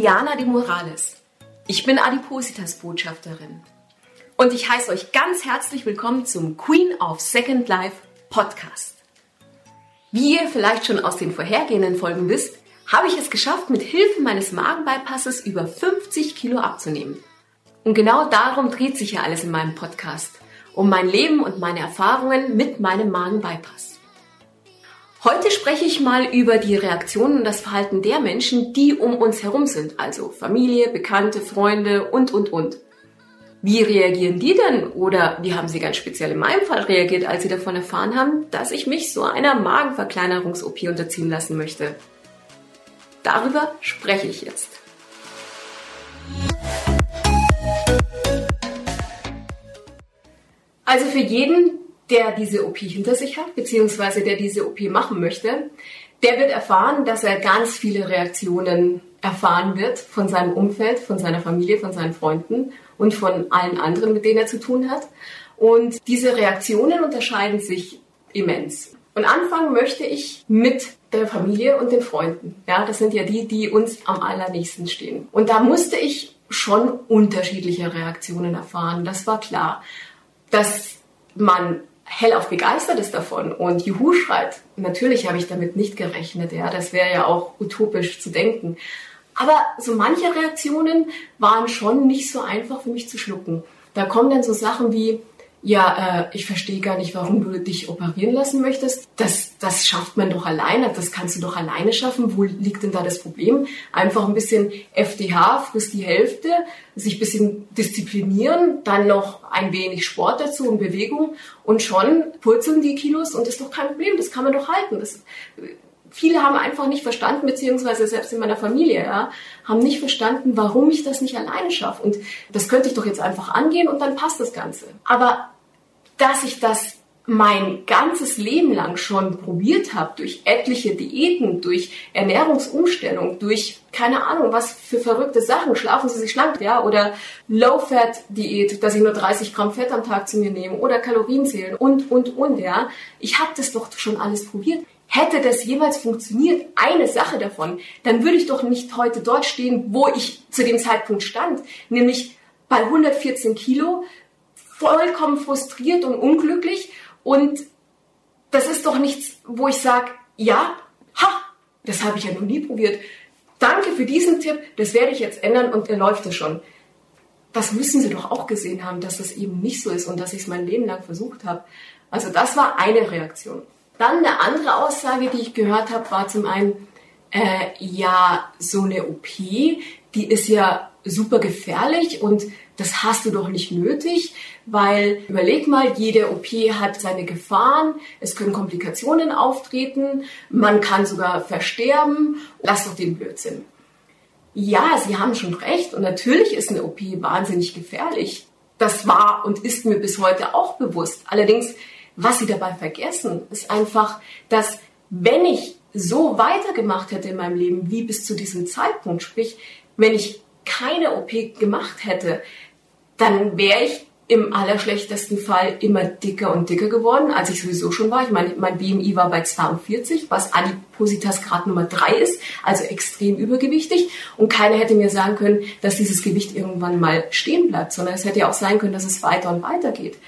Diana de Morales. Ich bin Adipositas-Botschafterin. Und ich heiße euch ganz herzlich willkommen zum Queen of Second Life Podcast. Wie ihr vielleicht schon aus den vorhergehenden Folgen wisst, habe ich es geschafft, mit Hilfe meines Magenbypasses über 50 Kilo abzunehmen. Und genau darum dreht sich ja alles in meinem Podcast. Um mein Leben und meine Erfahrungen mit meinem Magenbypass. Heute spreche ich mal über die Reaktionen und das Verhalten der Menschen, die um uns herum sind, also Familie, Bekannte, Freunde und, und, und. Wie reagieren die denn oder wie haben sie ganz speziell in meinem Fall reagiert, als sie davon erfahren haben, dass ich mich so einer Magenverkleinerungs-OP unterziehen lassen möchte? Darüber spreche ich jetzt. Also für jeden, der diese OP hinter sich hat, beziehungsweise der diese OP machen möchte, der wird erfahren, dass er ganz viele Reaktionen erfahren wird von seinem Umfeld, von seiner Familie, von seinen Freunden und von allen anderen, mit denen er zu tun hat. Und diese Reaktionen unterscheiden sich immens. Und anfangen möchte ich mit der Familie und den Freunden. Ja, das sind ja die, die uns am allernächsten stehen. Und da musste ich schon unterschiedliche Reaktionen erfahren. Das war klar, dass man hellauf begeistert ist davon und Juhu schreit. Natürlich habe ich damit nicht gerechnet, ja, das wäre ja auch utopisch zu denken. Aber so manche Reaktionen waren schon nicht so einfach für mich zu schlucken. Da kommen dann so Sachen wie, ja, äh, ich verstehe gar nicht, warum du dich operieren lassen möchtest. Das, das schafft man doch alleine, das kannst du doch alleine schaffen. Wo liegt denn da das Problem? Einfach ein bisschen FDH, frisst die Hälfte, sich ein bisschen disziplinieren, dann noch ein wenig Sport dazu und Bewegung und schon purzeln die Kilos und ist doch kein Problem, das kann man doch halten. Das, viele haben einfach nicht verstanden, beziehungsweise selbst in meiner Familie, ja, haben nicht verstanden, warum ich das nicht alleine schaffe. Und das könnte ich doch jetzt einfach angehen und dann passt das Ganze. Aber dass ich das mein ganzes Leben lang schon probiert habe, durch etliche Diäten, durch Ernährungsumstellung, durch keine Ahnung, was für verrückte Sachen, schlafen Sie sich schlank, ja, oder Low-Fat-Diät, dass ich nur 30 Gramm Fett am Tag zu mir nehme, oder Kalorien zählen und, und, und, ja. Ich habe das doch schon alles probiert. Hätte das jemals funktioniert, eine Sache davon, dann würde ich doch nicht heute dort stehen, wo ich zu dem Zeitpunkt stand, nämlich bei 114 Kilo, vollkommen frustriert und unglücklich. Und das ist doch nichts, wo ich sage, ja, ha, das habe ich ja noch nie probiert. Danke für diesen Tipp, das werde ich jetzt ändern und er läuft es schon. Das müssen Sie doch auch gesehen haben, dass das eben nicht so ist und dass ich es mein Leben lang versucht habe. Also das war eine Reaktion. Dann eine andere Aussage, die ich gehört habe, war zum einen, äh, ja, so eine OP, die ist ja super gefährlich und das hast du doch nicht nötig, weil überleg mal, jede OP hat seine Gefahren, es können Komplikationen auftreten, man kann sogar versterben. Lass doch den Blödsinn. Ja, Sie haben schon recht und natürlich ist eine OP wahnsinnig gefährlich. Das war und ist mir bis heute auch bewusst. Allerdings was sie dabei vergessen, ist einfach, dass wenn ich so weitergemacht hätte in meinem Leben wie bis zu diesem Zeitpunkt, sprich, wenn ich keine OP gemacht hätte, dann wäre ich im allerschlechtesten Fall immer dicker und dicker geworden, als ich sowieso schon war. Ich meine, mein BMI war bei 42, was Adipositas Grad Nummer 3 ist, also extrem übergewichtig. Und keiner hätte mir sagen können, dass dieses Gewicht irgendwann mal stehen bleibt, sondern es hätte ja auch sein können, dass es weiter und weiter geht.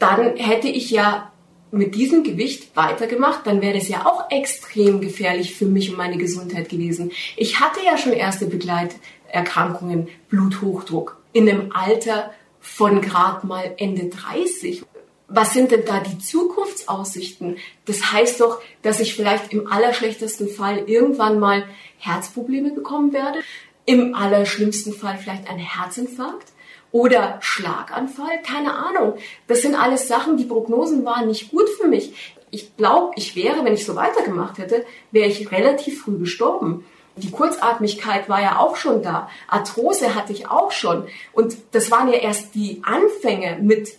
Dann hätte ich ja mit diesem Gewicht weitergemacht, dann wäre das ja auch extrem gefährlich für mich und meine Gesundheit gewesen. Ich hatte ja schon erste Begleiterkrankungen, Bluthochdruck, in einem Alter von gerade mal Ende 30. Was sind denn da die Zukunftsaussichten? Das heißt doch, dass ich vielleicht im allerschlechtesten Fall irgendwann mal Herzprobleme bekommen werde, im allerschlimmsten Fall vielleicht ein Herzinfarkt oder Schlaganfall, keine Ahnung. Das sind alles Sachen, die Prognosen waren nicht gut für mich. Ich glaube, ich wäre, wenn ich so weitergemacht hätte, wäre ich relativ früh gestorben. Die Kurzatmigkeit war ja auch schon da. Arthrose hatte ich auch schon. Und das waren ja erst die Anfänge mit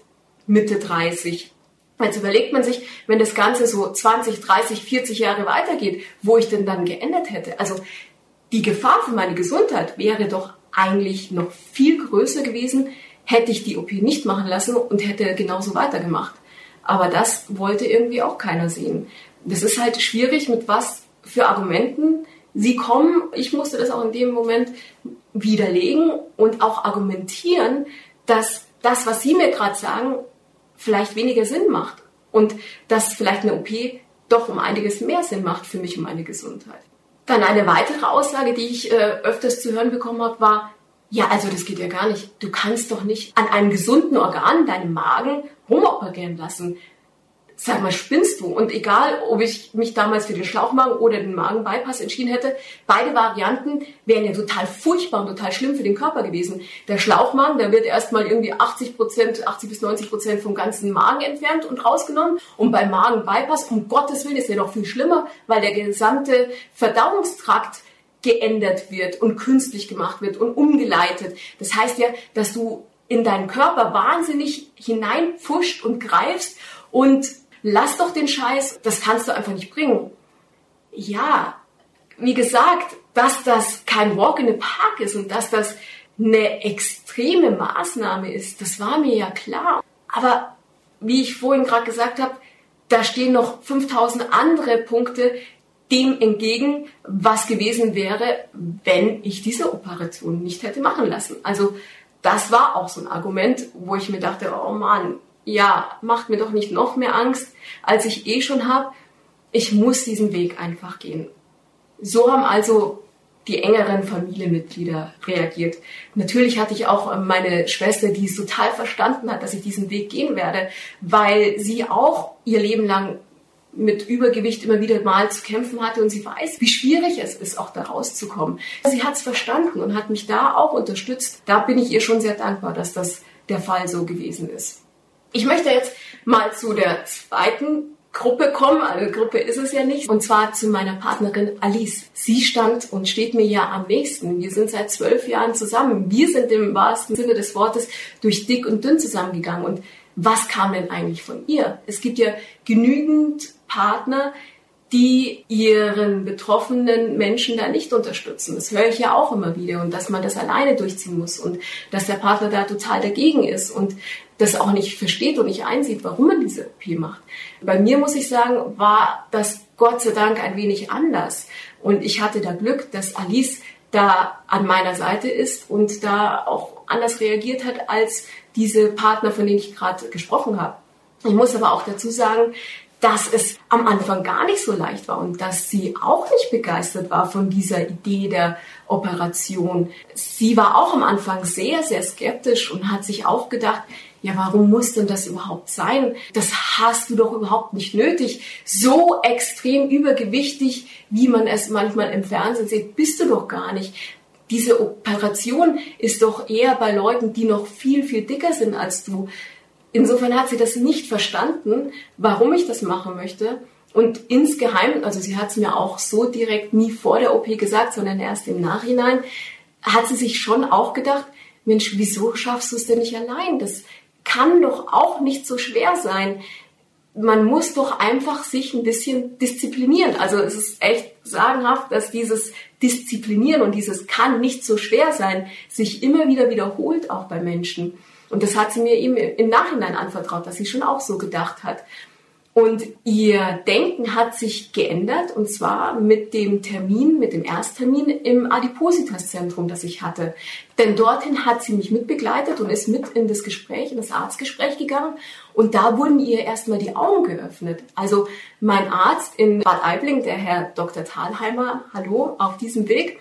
Mitte 30. Jetzt überlegt man sich, wenn das Ganze so 20, 30, 40 Jahre weitergeht, wo ich denn dann geendet hätte. Also die Gefahr für meine Gesundheit wäre doch eigentlich noch viel größer gewesen, hätte ich die OP nicht machen lassen und hätte genauso weitergemacht. Aber das wollte irgendwie auch keiner sehen. Das ist halt schwierig, mit was für Argumenten Sie kommen, ich musste das auch in dem Moment widerlegen und auch argumentieren, dass das, was Sie mir gerade sagen, vielleicht weniger Sinn macht und dass vielleicht eine OP doch um einiges mehr Sinn macht für mich und meine Gesundheit. Dann eine weitere Aussage, die ich äh, öfters zu hören bekommen habe, war, ja, also das geht ja gar nicht. Du kannst doch nicht an einem gesunden Organ, deinem Magen, rumoperieren lassen sag mal, spinnst du? Und egal, ob ich mich damals für den Schlauchmagen oder den Magenbypass entschieden hätte, beide Varianten wären ja total furchtbar und total schlimm für den Körper gewesen. Der Schlauchmagen, der wird erstmal irgendwie 80 Prozent, 80 bis 90 Prozent vom ganzen Magen entfernt und rausgenommen. Und beim Magenbypass, um Gottes Willen, ist ja noch viel schlimmer, weil der gesamte Verdauungstrakt geändert wird und künstlich gemacht wird und umgeleitet. Das heißt ja, dass du in deinen Körper wahnsinnig hineinpfuscht und greifst und lass doch den Scheiß, das kannst du einfach nicht bringen. Ja, wie gesagt, dass das kein Walk in the Park ist und dass das eine extreme Maßnahme ist, das war mir ja klar. Aber wie ich vorhin gerade gesagt habe, da stehen noch 5000 andere Punkte dem entgegen, was gewesen wäre, wenn ich diese Operation nicht hätte machen lassen. Also das war auch so ein Argument, wo ich mir dachte, oh Mann, ja, macht mir doch nicht noch mehr Angst, als ich eh schon habe. Ich muss diesen Weg einfach gehen. So haben also die engeren Familienmitglieder reagiert. Natürlich hatte ich auch meine Schwester, die es total verstanden hat, dass ich diesen Weg gehen werde, weil sie auch ihr Leben lang mit Übergewicht immer wieder mal zu kämpfen hatte und sie weiß, wie schwierig es ist, auch da rauszukommen. Sie hat es verstanden und hat mich da auch unterstützt. Da bin ich ihr schon sehr dankbar, dass das der Fall so gewesen ist. Ich möchte jetzt mal zu der zweiten Gruppe kommen. Eine Gruppe ist es ja nicht. Und zwar zu meiner Partnerin Alice. Sie stand und steht mir ja am nächsten. Wir sind seit zwölf Jahren zusammen. Wir sind im wahrsten Sinne des Wortes durch dick und dünn zusammengegangen. Und was kam denn eigentlich von ihr? Es gibt ja genügend Partner, die ihren betroffenen Menschen da nicht unterstützen. Das höre ich ja auch immer wieder und dass man das alleine durchziehen muss und dass der Partner da total dagegen ist und das auch nicht versteht und nicht einsieht, warum man diese OP macht. Bei mir muss ich sagen, war das Gott sei Dank ein wenig anders und ich hatte da Glück, dass Alice da an meiner Seite ist und da auch anders reagiert hat als diese Partner, von denen ich gerade gesprochen habe. Ich muss aber auch dazu sagen, dass es am Anfang gar nicht so leicht war und dass sie auch nicht begeistert war von dieser Idee der Operation. Sie war auch am Anfang sehr, sehr skeptisch und hat sich auch gedacht, ja, warum muss denn das überhaupt sein? Das hast du doch überhaupt nicht nötig. So extrem übergewichtig, wie man es manchmal im Fernsehen sieht, bist du doch gar nicht. Diese Operation ist doch eher bei Leuten, die noch viel, viel dicker sind als du. Insofern hat sie das nicht verstanden, warum ich das machen möchte. Und insgeheim, also sie hat es mir auch so direkt nie vor der OP gesagt, sondern erst im Nachhinein, hat sie sich schon auch gedacht, Mensch, wieso schaffst du es denn nicht allein? Das kann doch auch nicht so schwer sein. Man muss doch einfach sich ein bisschen disziplinieren. Also es ist echt sagenhaft, dass dieses Disziplinieren und dieses kann nicht so schwer sein, sich immer wieder wiederholt, auch bei Menschen. Und das hat sie mir eben im Nachhinein anvertraut, dass sie schon auch so gedacht hat. Und ihr Denken hat sich geändert und zwar mit dem Termin, mit dem Ersttermin im Adipositas-Zentrum, das ich hatte. Denn dorthin hat sie mich mitbegleitet und ist mit in das Gespräch, in das Arztgespräch gegangen und da wurden ihr erstmal die Augen geöffnet. Also mein Arzt in Bad Aibling, der Herr Dr. Thalheimer, hallo, auf diesem Weg,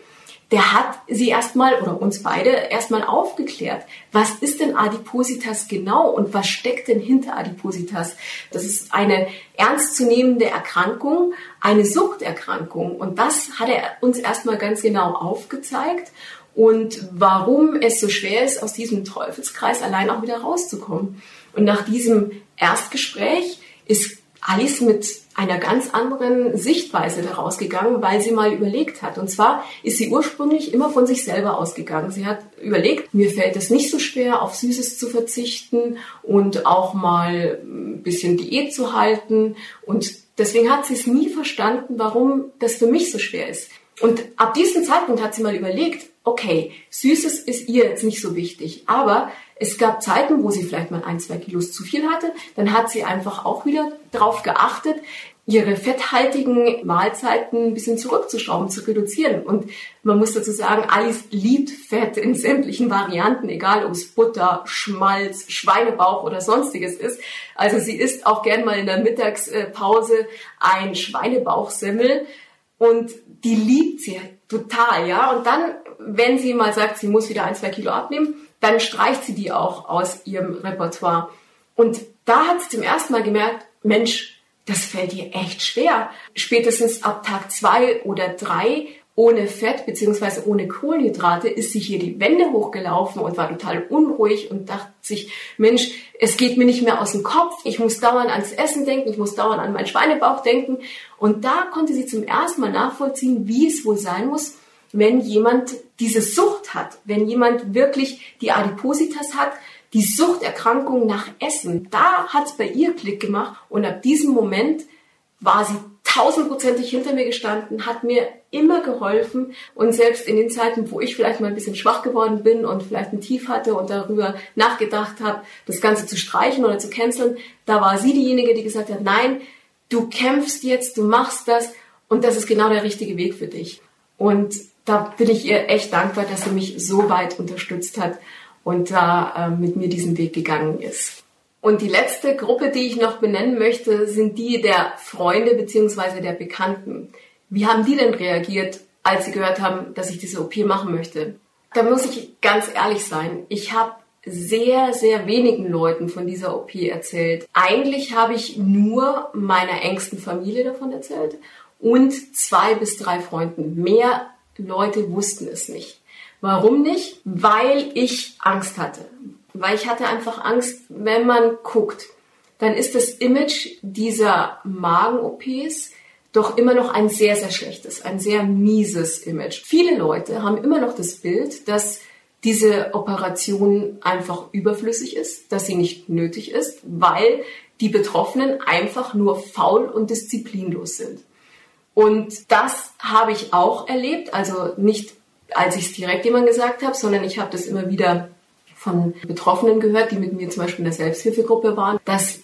der hat sie erstmal oder uns beide erstmal aufgeklärt. Was ist denn Adipositas genau und was steckt denn hinter Adipositas? Das ist eine ernstzunehmende Erkrankung, eine Suchterkrankung und das hat er uns erstmal ganz genau aufgezeigt und warum es so schwer ist, aus diesem Teufelskreis allein auch wieder rauszukommen. Und nach diesem Erstgespräch ist Alice mit einer ganz anderen Sichtweise daraus gegangen, weil sie mal überlegt hat. Und zwar ist sie ursprünglich immer von sich selber ausgegangen. Sie hat überlegt, mir fällt es nicht so schwer, auf Süßes zu verzichten und auch mal ein bisschen Diät zu halten. Und deswegen hat sie es nie verstanden, warum das für mich so schwer ist. Und ab diesem Zeitpunkt hat sie mal überlegt, okay, Süßes ist ihr jetzt nicht so wichtig, aber es gab Zeiten, wo sie vielleicht mal ein, zwei Kilos zu viel hatte. Dann hat sie einfach auch wieder darauf geachtet, ihre fetthaltigen Mahlzeiten ein bisschen zurückzuschrauben, zu reduzieren. Und man muss dazu sagen, Alice liebt Fett in sämtlichen Varianten, egal ob es Butter, Schmalz, Schweinebauch oder sonstiges ist. Also sie isst auch gern mal in der Mittagspause ein Schweinebauchsemmel und die liebt sie total, ja. Und dann, wenn sie mal sagt, sie muss wieder ein, zwei Kilo abnehmen, dann streicht sie die auch aus ihrem Repertoire. Und da hat sie zum ersten Mal gemerkt, Mensch, das fällt ihr echt schwer. Spätestens ab Tag zwei oder drei ohne Fett beziehungsweise ohne Kohlenhydrate ist sie hier die Wände hochgelaufen und war total unruhig und dachte sich, Mensch, es geht mir nicht mehr aus dem Kopf, ich muss dauernd ans Essen denken, ich muss dauernd an meinen Schweinebauch denken. Und da konnte sie zum ersten Mal nachvollziehen, wie es wohl sein muss, wenn jemand diese Sucht hat, wenn jemand wirklich die Adipositas hat, die Suchterkrankung nach Essen, da hat es bei ihr Klick gemacht und ab diesem Moment war sie tausendprozentig hinter mir gestanden, hat mir immer geholfen und selbst in den Zeiten, wo ich vielleicht mal ein bisschen schwach geworden bin und vielleicht ein Tief hatte und darüber nachgedacht habe, das Ganze zu streichen oder zu canceln, da war sie diejenige, die gesagt hat, nein, du kämpfst jetzt, du machst das und das ist genau der richtige Weg für dich. Und da bin ich ihr echt dankbar, dass sie mich so weit unterstützt hat und da äh, mit mir diesen Weg gegangen ist. Und die letzte Gruppe, die ich noch benennen möchte, sind die der Freunde bzw. der Bekannten. Wie haben die denn reagiert, als sie gehört haben, dass ich diese OP machen möchte? Da muss ich ganz ehrlich sein. Ich habe sehr, sehr wenigen Leuten von dieser OP erzählt. Eigentlich habe ich nur meiner engsten Familie davon erzählt und zwei bis drei Freunden. Mehr Leute wussten es nicht. Warum nicht? Weil ich Angst hatte. Weil ich hatte einfach Angst, wenn man guckt, dann ist das Image dieser Magen-OPs doch immer noch ein sehr, sehr schlechtes, ein sehr mieses Image. Viele Leute haben immer noch das Bild, dass diese Operation einfach überflüssig ist, dass sie nicht nötig ist, weil die Betroffenen einfach nur faul und disziplinlos sind. Und das habe ich auch erlebt, also nicht als ich es direkt jemand gesagt habe, sondern ich habe das immer wieder von Betroffenen gehört, die mit mir zum Beispiel in der Selbsthilfegruppe waren, dass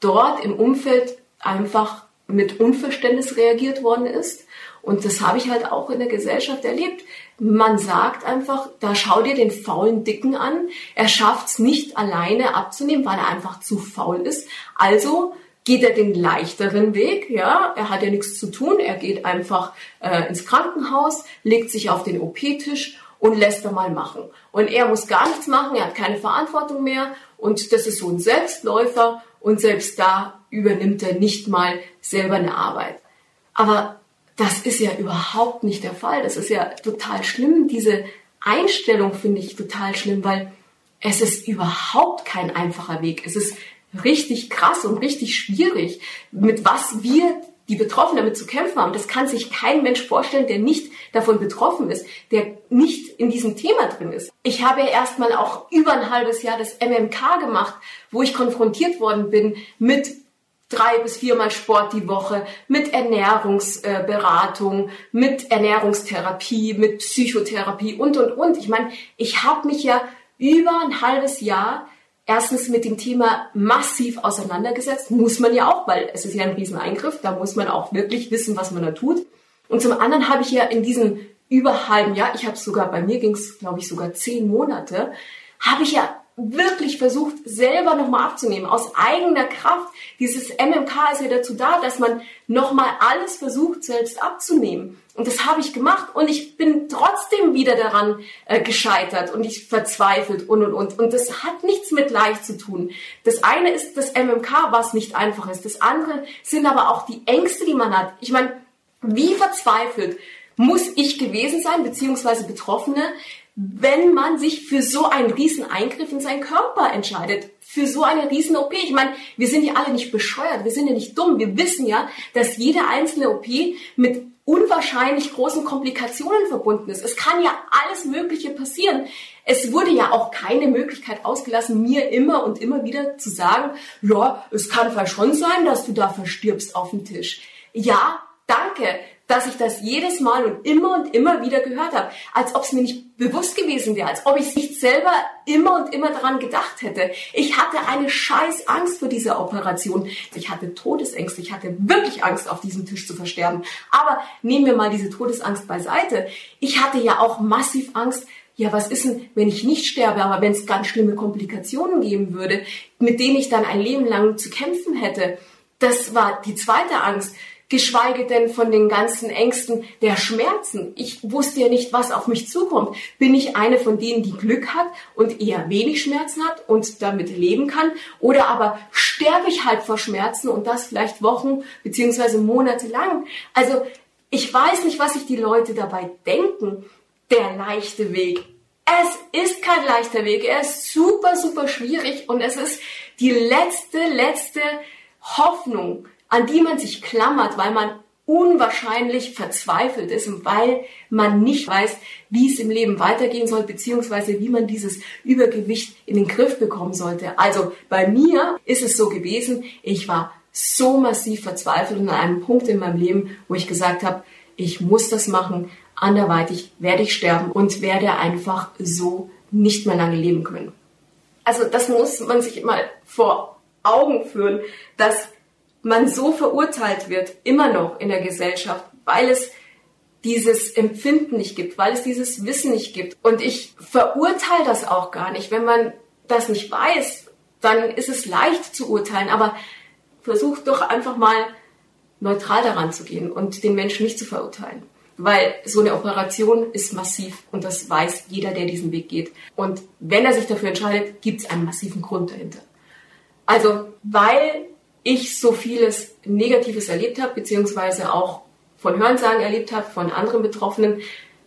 dort im Umfeld einfach mit Unverständnis reagiert worden ist. Und das habe ich halt auch in der Gesellschaft erlebt. Man sagt einfach, da schau dir den faulen Dicken an. Er schafft es nicht alleine abzunehmen, weil er einfach zu faul ist. Also geht er den leichteren Weg, ja, er hat ja nichts zu tun, er geht einfach äh, ins Krankenhaus, legt sich auf den OP-Tisch und lässt er mal machen. Und er muss gar nichts machen, er hat keine Verantwortung mehr und das ist so ein Selbstläufer und selbst da übernimmt er nicht mal selber eine Arbeit. Aber das ist ja überhaupt nicht der Fall. Das ist ja total schlimm. Diese Einstellung finde ich total schlimm, weil es ist überhaupt kein einfacher Weg. Es ist richtig krass und richtig schwierig, mit was wir die Betroffenen damit zu kämpfen haben. Das kann sich kein Mensch vorstellen, der nicht davon betroffen ist, der nicht in diesem Thema drin ist. Ich habe ja erstmal auch über ein halbes Jahr das MMK gemacht, wo ich konfrontiert worden bin mit drei bis viermal Sport die Woche, mit Ernährungsberatung, mit Ernährungstherapie, mit Psychotherapie und, und, und. Ich meine, ich habe mich ja über ein halbes Jahr erstens mit dem Thema massiv auseinandergesetzt. Muss man ja auch, weil es ist ja ein Rieseneingriff. Da muss man auch wirklich wissen, was man da tut. Und zum anderen habe ich ja in diesem über halben Jahr, ich habe sogar, bei mir ging es, glaube ich, sogar zehn Monate, habe ich ja wirklich versucht, selber nochmal abzunehmen, aus eigener Kraft. Dieses MMK ist ja dazu da, dass man nochmal alles versucht, selbst abzunehmen. Und das habe ich gemacht und ich bin trotzdem wieder daran äh, gescheitert und ich verzweifelt und und und. Und das hat nichts mit leicht zu tun. Das eine ist das MMK, was nicht einfach ist. Das andere sind aber auch die Ängste, die man hat. Ich meine, wie verzweifelt muss ich gewesen sein, beziehungsweise Betroffene, wenn man sich für so einen riesen Eingriff in seinen Körper entscheidet, für so eine riesen OP. Ich meine, wir sind ja alle nicht bescheuert, wir sind ja nicht dumm. Wir wissen ja, dass jede einzelne OP mit unwahrscheinlich großen Komplikationen verbunden ist. Es kann ja alles Mögliche passieren. Es wurde ja auch keine Möglichkeit ausgelassen, mir immer und immer wieder zu sagen, ja, es kann vielleicht schon sein, dass du da verstirbst auf dem Tisch. Ja, danke dass ich das jedes Mal und immer und immer wieder gehört habe, als ob es mir nicht bewusst gewesen wäre, als ob ich nicht selber immer und immer daran gedacht hätte. Ich hatte eine scheiß Angst vor dieser Operation. Ich hatte Todesängste, ich hatte wirklich Angst, auf diesem Tisch zu versterben. Aber nehmen wir mal diese Todesangst beiseite. Ich hatte ja auch massiv Angst, ja, was ist denn, wenn ich nicht sterbe, aber wenn es ganz schlimme Komplikationen geben würde, mit denen ich dann ein Leben lang zu kämpfen hätte? Das war die zweite Angst geschweige denn von den ganzen Ängsten der Schmerzen. Ich wusste ja nicht, was auf mich zukommt. Bin ich eine von denen, die Glück hat und eher wenig Schmerzen hat und damit leben kann? Oder aber sterbe ich halt vor Schmerzen und das vielleicht Wochen beziehungsweise Monate lang? Also ich weiß nicht, was sich die Leute dabei denken. Der leichte Weg. Es ist kein leichter Weg. Er ist super, super schwierig und es ist die letzte, letzte Hoffnung, an die man sich klammert, weil man unwahrscheinlich verzweifelt ist und weil man nicht weiß, wie es im Leben weitergehen soll, beziehungsweise wie man dieses Übergewicht in den Griff bekommen sollte. Also bei mir ist es so gewesen, ich war so massiv verzweifelt und an einem Punkt in meinem Leben, wo ich gesagt habe, ich muss das machen, anderweitig werde ich sterben und werde einfach so nicht mehr lange leben können. Also das muss man sich mal vor Augen führen, dass man so verurteilt wird, immer noch in der Gesellschaft, weil es dieses Empfinden nicht gibt, weil es dieses Wissen nicht gibt. Und ich verurteile das auch gar nicht. Wenn man das nicht weiß, dann ist es leicht zu urteilen. Aber versucht doch einfach mal neutral daran zu gehen und den Menschen nicht zu verurteilen. Weil so eine Operation ist massiv und das weiß jeder, der diesen Weg geht. Und wenn er sich dafür entscheidet, gibt es einen massiven Grund dahinter. Also, weil ich so vieles Negatives erlebt habe, beziehungsweise auch von Hörensagen erlebt habe, von anderen Betroffenen,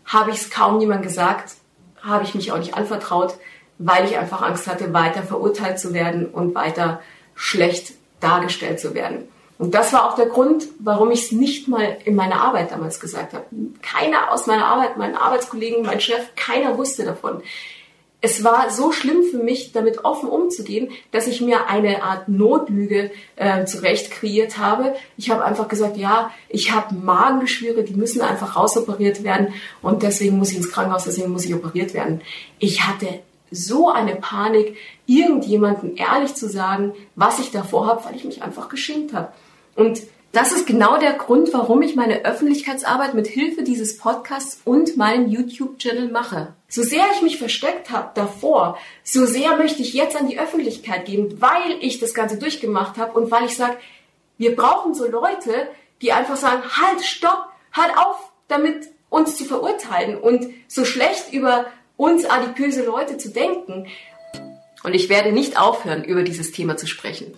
habe ich es kaum niemand gesagt, habe ich mich auch nicht anvertraut, weil ich einfach Angst hatte, weiter verurteilt zu werden und weiter schlecht dargestellt zu werden. Und das war auch der Grund, warum ich es nicht mal in meiner Arbeit damals gesagt habe. Keiner aus meiner Arbeit, meinen Arbeitskollegen, mein Chef, keiner wusste davon es war so schlimm für mich, damit offen umzugehen, dass ich mir eine Art Notlüge äh, zurecht kreiert habe. Ich habe einfach gesagt, ja, ich habe Magengeschwüre, die müssen einfach rausoperiert werden und deswegen muss ich ins Krankenhaus, deswegen muss ich operiert werden. Ich hatte so eine Panik, irgendjemandem ehrlich zu sagen, was ich davor habe, weil ich mich einfach geschämt habe. Und das ist genau der Grund, warum ich meine Öffentlichkeitsarbeit mit Hilfe dieses Podcasts und meinem YouTube-Channel mache. So sehr ich mich versteckt habe davor, so sehr möchte ich jetzt an die Öffentlichkeit gehen, weil ich das Ganze durchgemacht habe und weil ich sage, wir brauchen so Leute, die einfach sagen, halt, stopp, halt auf, damit uns zu verurteilen und so schlecht über uns adipöse Leute zu denken. Und ich werde nicht aufhören, über dieses Thema zu sprechen.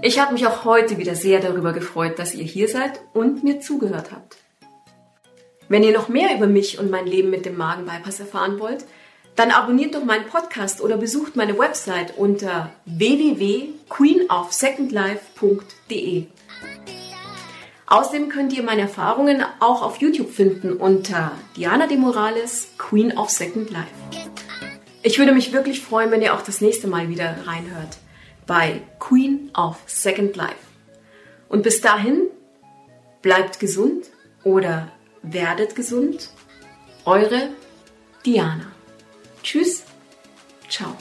Ich habe mich auch heute wieder sehr darüber gefreut, dass ihr hier seid und mir zugehört habt. Wenn ihr noch mehr über mich und mein Leben mit dem Magenbypass erfahren wollt, dann abonniert doch meinen Podcast oder besucht meine Website unter www.queenofsecondlife.de. Außerdem könnt ihr meine Erfahrungen auch auf YouTube finden unter Diana de Morales, Queen of Second Life. Ich würde mich wirklich freuen, wenn ihr auch das nächste Mal wieder reinhört bei Queen of Second Life. Und bis dahin, bleibt gesund oder werdet gesund. Eure Diana. Tschüss, ciao.